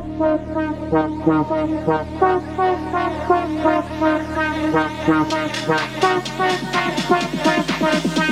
Thank you.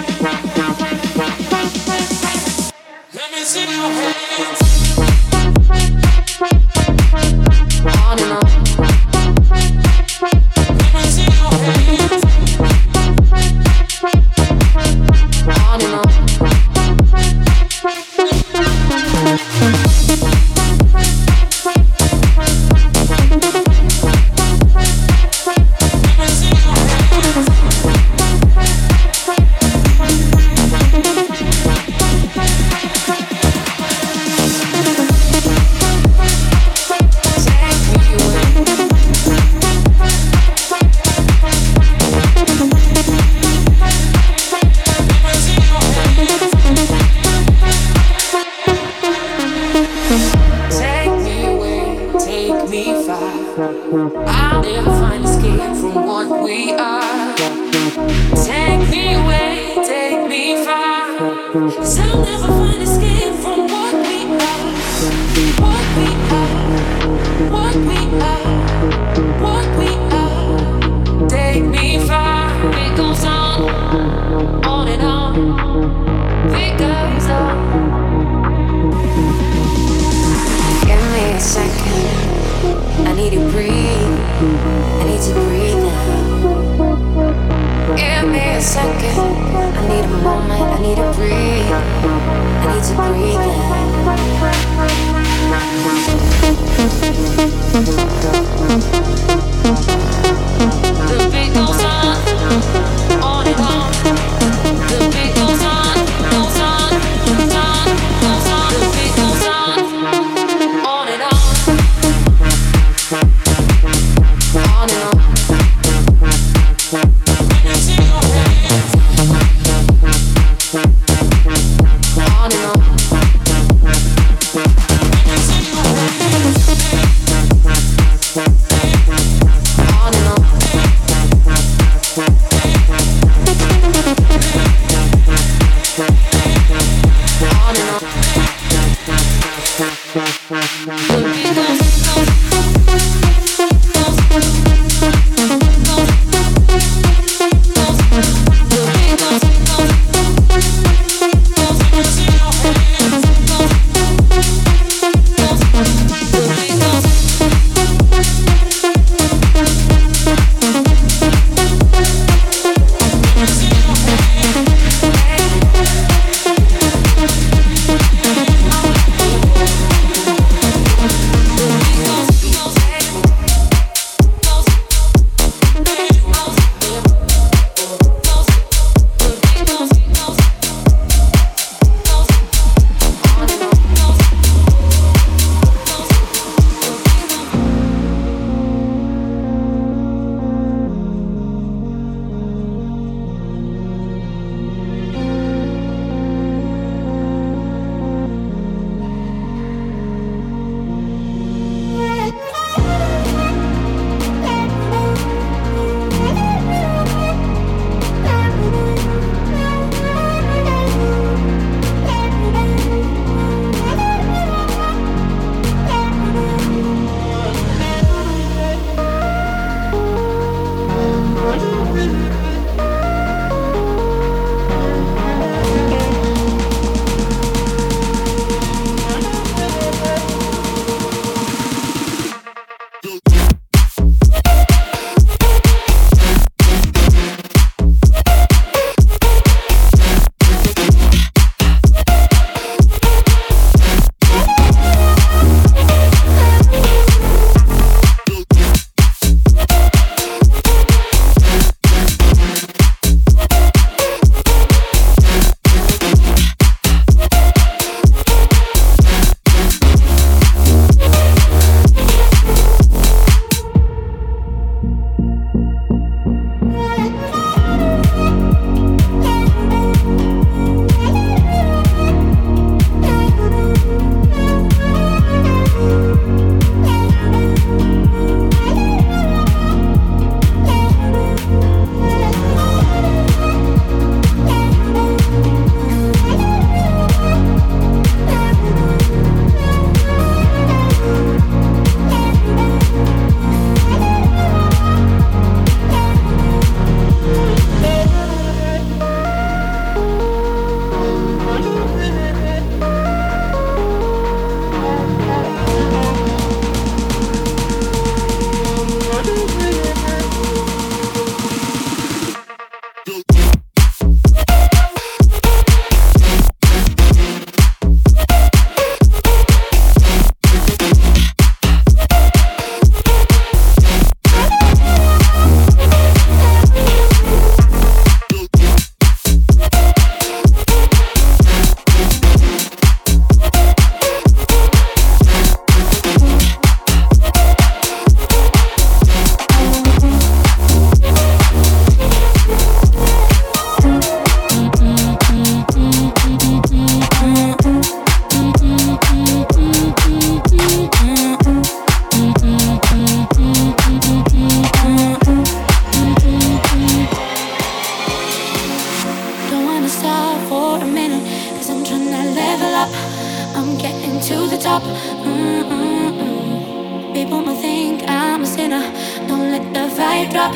stop. Mm-mm-mm. People might think I'm a sinner. Don't let the vibe drop.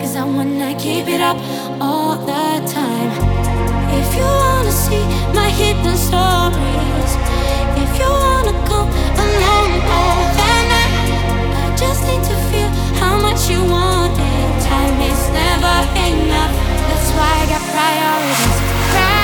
Cause I wanna keep it up all the time. If you wanna see my hidden stories, if you wanna come along all that night, I just need to feel how much you want it. Time is never enough. That's why I got priorities.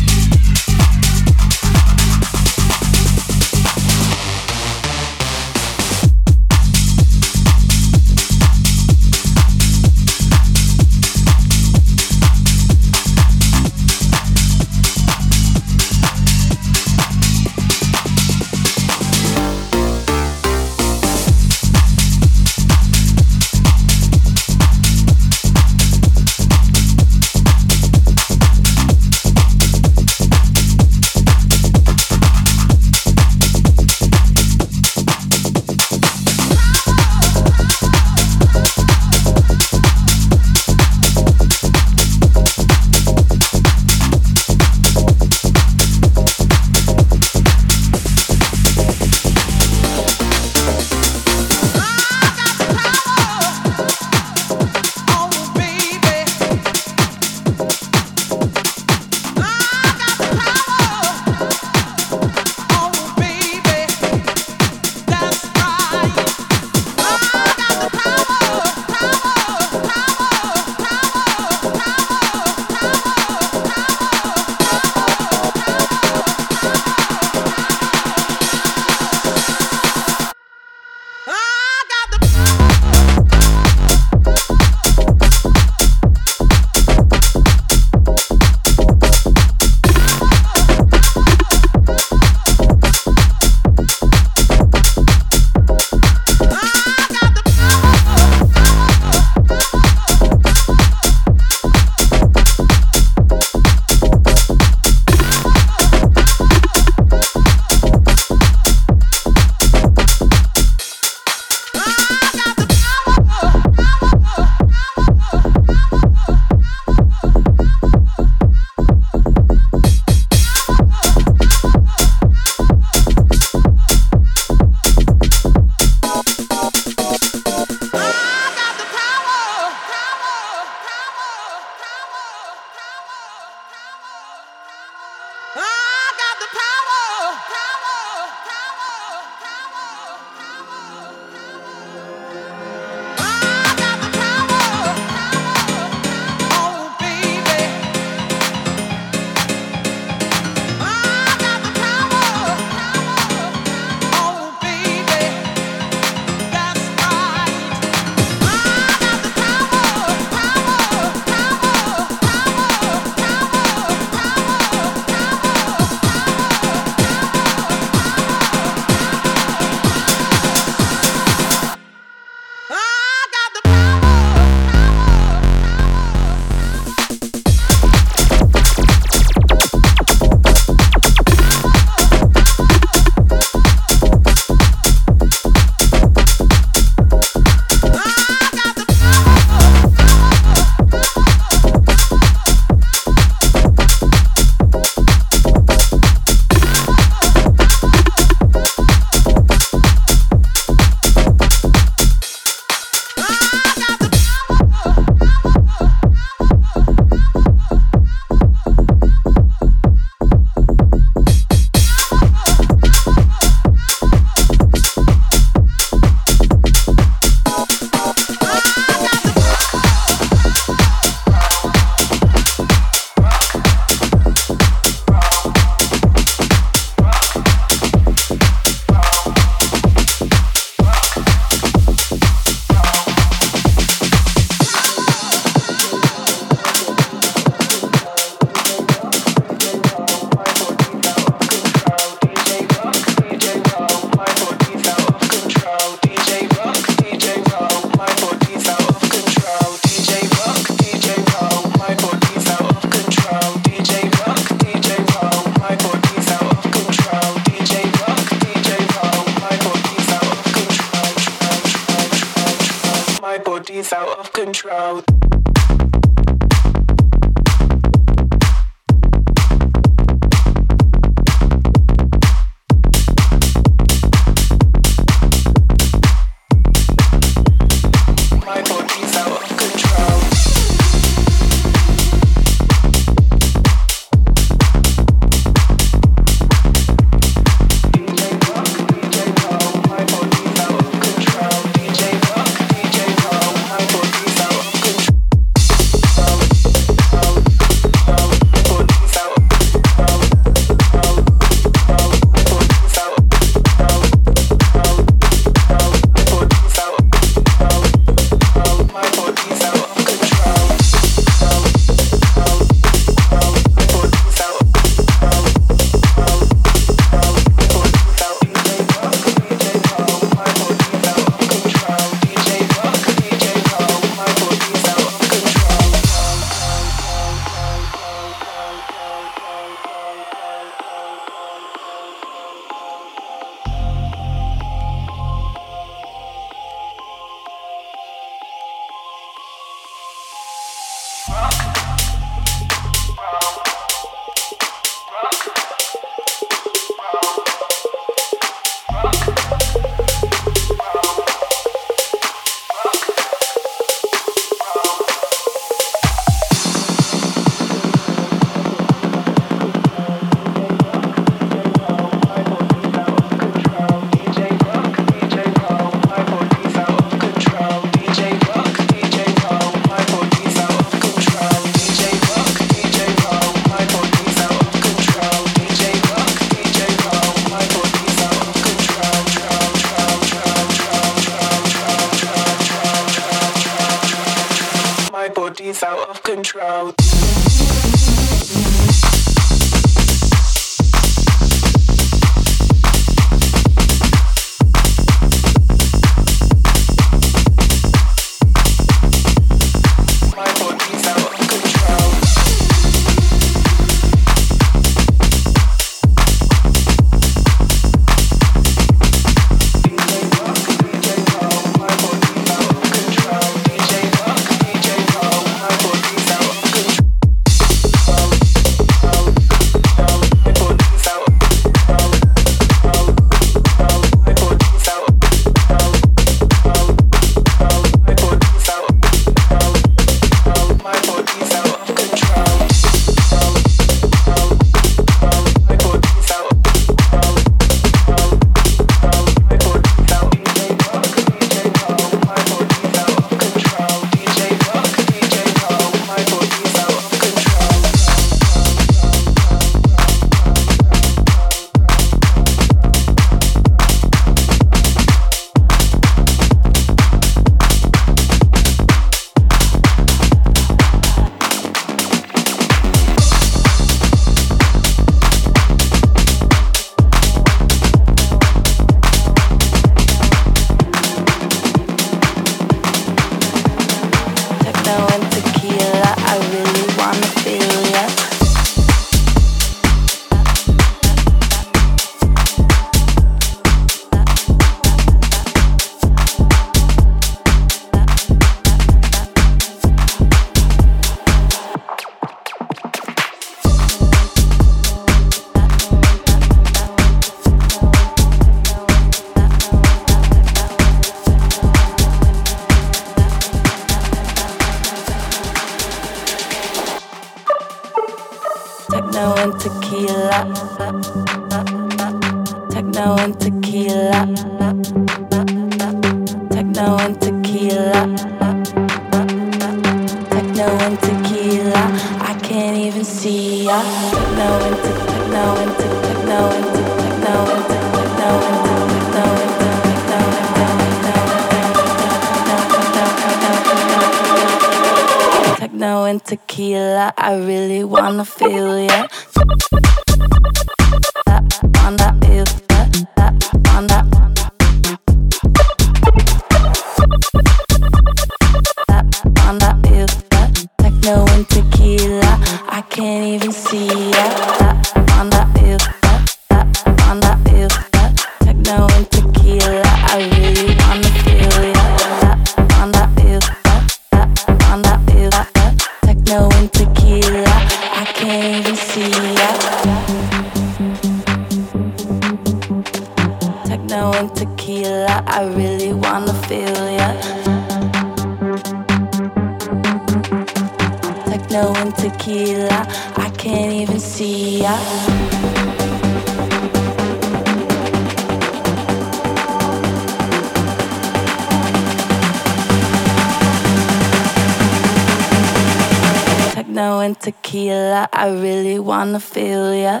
snow and tequila. I really wanna feel ya,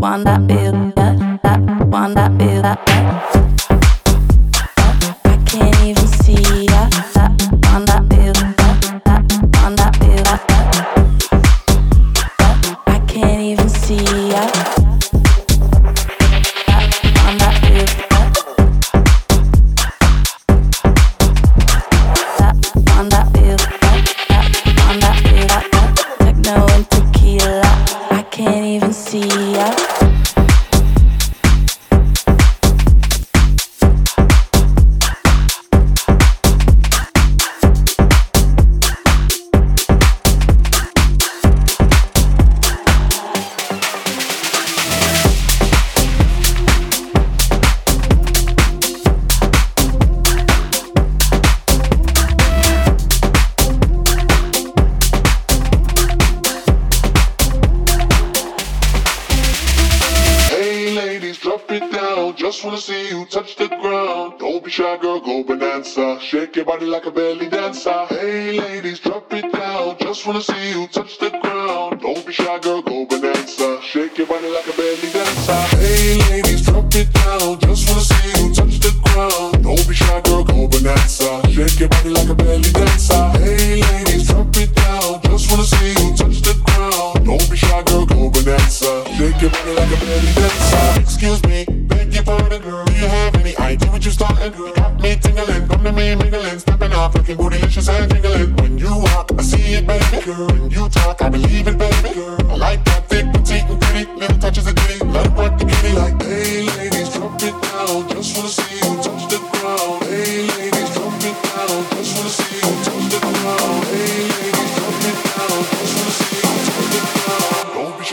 wanna feel ya, wanna feel ya.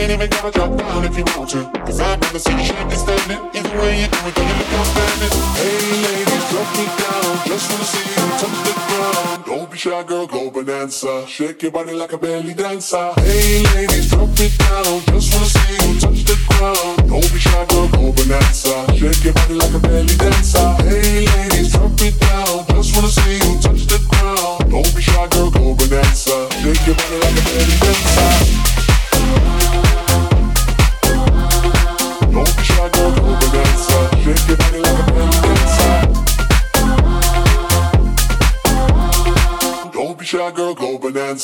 ain't even gotta drop down if you want to. Cause I'd rather see you shaking it. Either way you do it, don't you look outstanding. Hey ladies, drop it down. Just wanna see you touch the ground. Don't be shy, girl, go bonanza. Shake your body like a belly dancer. Hey ladies, drop it down. Just wanna see you touch the ground. Don't be shy, girl, go bonanza. Shake your body like a belly dancer. Hey ladies.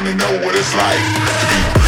finally know what it's like to be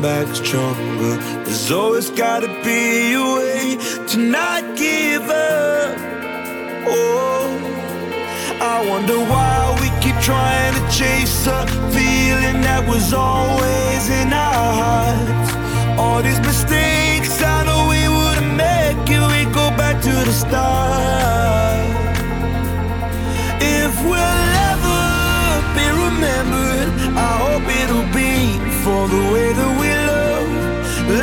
back stronger. There's always gotta be a way to not give up. Oh, I wonder why we keep trying to chase a feeling that was always in our hearts. All these mistakes I know we would make if we go back to the start. If we'll ever be remembered, I hope it'll be for the way that we love.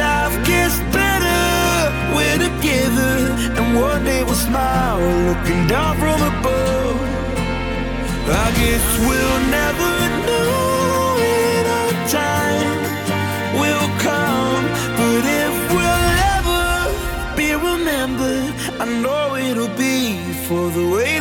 Life gets better, we're together, and one day we'll smile looking down from above. I guess we'll never know in our time will come, but if we'll ever be remembered, I know it'll be for the way.